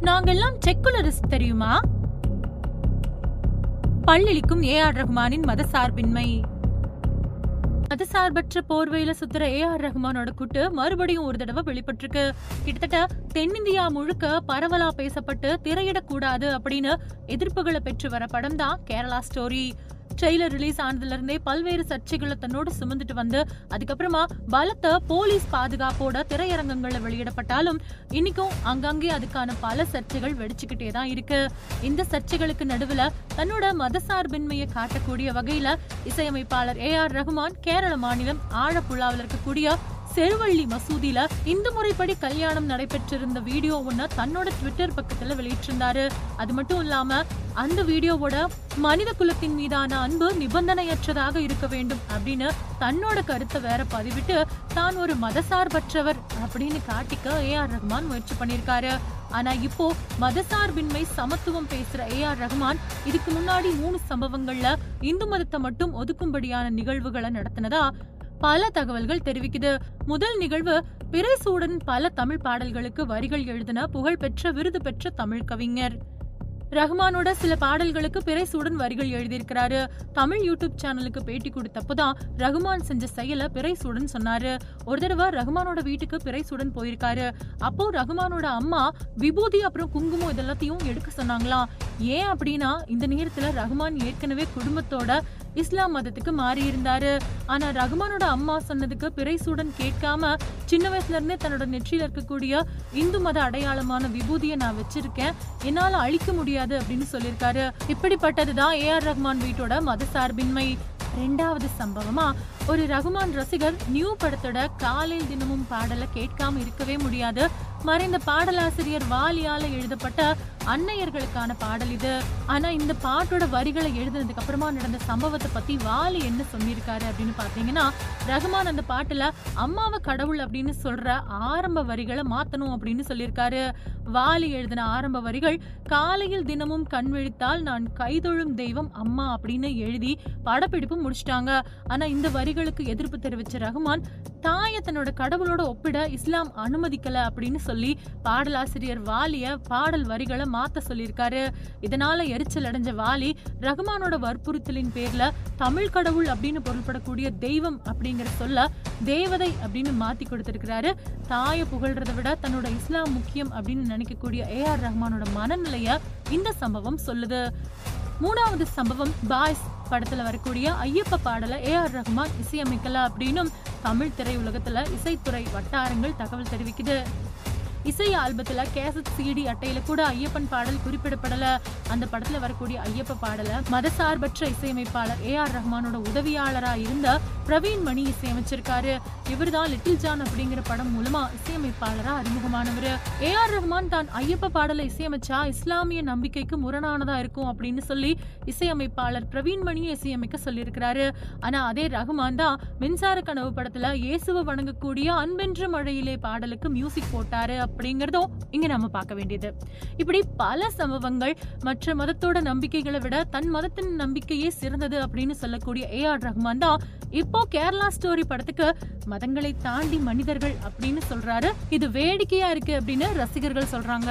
நாங்கெல்லாம் செக்குலரிஸ்ட் தெரியுமா? பள்ளிக்கும் ஏ ஆர் ரஹ்மானின் மதசார்பின்மை மதசார்பற்ற போர்வையில சுத்துற ஏ ஆர் ரஹ்மானோட கூட்டு மறுபடியும் ஒரு தடவை வெளிப்பட்டிருக்கு. கிட்டத்தட்ட தென்னிந்தியா முழுக்க பரவலா பேசப்பட்டு திரையிடக்கூடாது அப்படின்னு எதிர்ப்புகளை பெற்று வர படம் தான் கேரளா ஸ்டோரி. ட்ரெய்லர் ரிலீஸ் ஆனதுல இருந்தே பல்வேறு சர்ச்சைகளை தன்னோடு சுமந்துட்டு வந்து அதுக்கப்புறமா பலத்த போலீஸ் பாதுகாப்போட திரையரங்கங்கள்ல வெளியிடப்பட்டாலும் இன்னைக்கும் அங்கங்கே அதுக்கான பல சர்ச்சைகள் வெடிச்சுக்கிட்டே தான் இருக்கு. இந்த சர்ச்சைகளுக்கு நடுவுல தன்னோட மதசார்பின்மையை காட்டக்கூடிய வகையில இசையமைப்பாளர் ஏ ஆர் ரகுமான் கேரள மாநிலம் ஆழப்புழாவில் இருக்கக்கூடிய செருவள்ளி மசூதியில இந்து முறைப்படி கல்யாணம் நடைபெற்றிருந்த வீடியோ ஒண்ண தன்னோட ட்விட்டர் பக்கத்துல வெளியிட்டிருந்தாரு. அது மட்டும் இல்லாம அந்த வீடியோவோட மனித குலத்தின் மீதான அன்பு நிபந்தனையற்றதாக இருக்க வேண்டும் அப்படின்னு தன்னோட கருத்தை வேற பதிவிட்டு தான் ஒரு மதசார்பற்றவர் அப்படின்னு காட்டிக்க ஏ ஆர் ரஹ்மான் முயற்சி பண்ணிருக்காரு ஆனா இப்போ மதசார்பின்மை சமத்துவம் பேசுற ஏ ஆர் ரஹ்மான் இதுக்கு முன்னாடி மூணு சம்பவங்கள்ல இந்து மதத்தை மட்டும் ஒதுக்கும்படியான நிகழ்வுகளை நடத்தினதா பல தகவல்கள் தெரிவிக்குது. முதல் நிகழ்வு பிறைசூடன் பல தமிழ் பாடல்களுக்கு வரிகள் எழுதின புகழ்பெற்ற விருது பெற்ற தமிழ் கவிஞர். ரஹ்மானோட சில பாடல்களுக்கு பிறைசூடன் வரிகள் எழுதியிருக்கிறாரு. தமிழ் யூடியூப் சேனலுக்கு பேட்டி கொடுத்தப்பதான் ரகுமான் செஞ்ச செயல பிறைசூடன் சொன்னாரு. ஒரு தடவை ரகுமானோட வீட்டுக்கு பிறைசூடன் போயிருக்காரு. அப்போ ரகுமானோட அம்மா விபூதி அப்புறம் குங்குமம் இதெல்லாத்தையும் எடுக்க சொன்னாங்களாம். ஏன் அப்படின்னா இந்த நேரத்துல ரகுமான் ஏற்கனவே குடும்பத்தோட இஸ்லாம் மதத்துக்கு மாறி இருந்தாரு ஆனா ரகுமானோட அம்மா சொன்னதுக்கு பிறைசூடன் கேட்காம சின்ன வயசுல இருந்தே தன்னோட நெற்றியில இருக்கக்கூடிய இந்து மத அடையாளமான விபூதியை நான் வச்சிருக்கேன். என்னால அழிக்க முடியாது அப்படின்னு சொல்லியிருக்காரு. இப்படிப்பட்டதுதான் ஏ ஆர் ரஹ்மான் வீட்டோட மத சார்பின்மை. ரெண்டாவது சம்பவமா ஒரு ரகுமான் ரசிகர் நியூ படத்தோட காலையில் தினமும் பாடலை கேட்காம இருக்கவே முடியாது. மறைந்த பாடலாசிரியர் வாலியால எழுதப்பட்ட அன்னையர்களுக்கான பாடல் இது. ஆனா இந்த பாட்டோட வரிகளை எழுதுனதுக்கு அப்புறமா நடந்த சம்பவத்தை பத்தி வாலி என்ன சொல்லியிருக்காரு அப்படின்னு பாத்தீங்கன்னா ரகுமான் அந்த பாட்டுல அம்மாவை கடவுள் அப்படின்னு சொல்ற ஆரம்ப வரிகளை மாத்தணும் அப்படின்னு சொல்லியிருக்காரு. வாலி எழுதின ஆரம்ப வரிகள் காலையில் தினமும் கண் விழித்தால் நான் கைதொழும் தெய்வம் அம்மா அப்படின்னு எழுதி படப்பிடிப்பு முடிச்சிட்டாங்க. ஆனா இந்த வரிகளுக்கு எதிர்ப்பு தெரிவிச்ச ரகுமான் தாயை தன்னோட கடவுளோட ஒப்பிட இஸ்லாம் அனுமதிக்கல அப்படின்னு சொல்லி சொல்லி பாடலாசிரியர் வாலிய பாடல் வரிகளை மாத்த சொல்லியிருக்காரு. இதனால எரிச்சல் அடைஞ்ச வாலி ரகுமானோட வற்புறுத்தலின் பேர்ல தமிழ் கடவுள் அப்படின்னு பொருள்படக்கூடிய தெய்வம் அப்படிங்கிற சொல்ல தேவதை அப்படின்னு மாத்தி கொடுத்திருக்கிறாரு. தாயை புகழ்றதை விட தன்னோட இஸ்லாம் முக்கியம் அப்படின்னு நினைக்கக்கூடிய ஏ ஆர் ரஹ்மானோட மனநிலைய இந்த சம்பவம் சொல்லுது. மூணாவது சம்பவம் பாய்ஸ் படத்துல வரக்கூடிய ஐயப்ப பாடலை ஏ ஆர் ரஹ்மான் இசையமைக்கல அப்படின்னும் தமிழ் திரையுலகத்துல இசைத்துறை வட்டாரங்கள் தகவல் தெரிவிக்குது. இசை ஆல்பத்துல கேசட் சிடி அட்டையில கூட ஐயப்பன் பாடல் குறிப்பிடப்படல. அந்த படத்துல வரக்கூடிய ஐயப்ப பாடல மதசார்பற்ற இசையமைப்பாளர் ஏ ஆர் ரஹ்மானோட உதவியாளரா இருந்த பிரவீன் மணி இசையமைச்சிருக்காரு. இவர்தான் லிட்டில் ஜான் அப்படிங்கிற படம் மூலமா இசையமைப்பாளரா அறிமுகமானவர். ஏ ஆர் ரஹ்மான் தான் ஐயப்ப பாடலை இசையமைச்சா இஸ்லாமிய நம்பிக்கைக்கு முரணானதா இருக்கும் அப்படின்னு சொல்லி இசையமைப்பாளர் பிரவீன் மணியை இசையமைக்க சொல்லியிருக்கிறாரு. ஆனா அதே ரஹ்மான் தான் மின்சார கனவு படத்துல இயேசுவை வணங்கக்கூடிய அன்பென்ற மழையிலே பாடலுக்கு மியூசிக் போட்டாரு. அப்படிங்கறதும் இங்க நம்ம பார்க்க வேண்டியது. இப்படி பல சம்பவங்கள் மற்ற மதத்தோட நம்பிக்கைகளை விட தன் மதத்தின் நம்பிக்கையே சிறந்தது அப்படின்னு சொல்லக்கூடிய ஏ ஆர் ரஹ்மான் தான் இப்போ கேரளா ஸ்டோரி படத்துக்கு மதங்களை தாண்டி மனிதர்கள் அப்படின்னு சொல்றாரு. இது வேடிக்கையா இருக்கு அப்படின்னு ரசிகர்கள் சொல்றாங்க.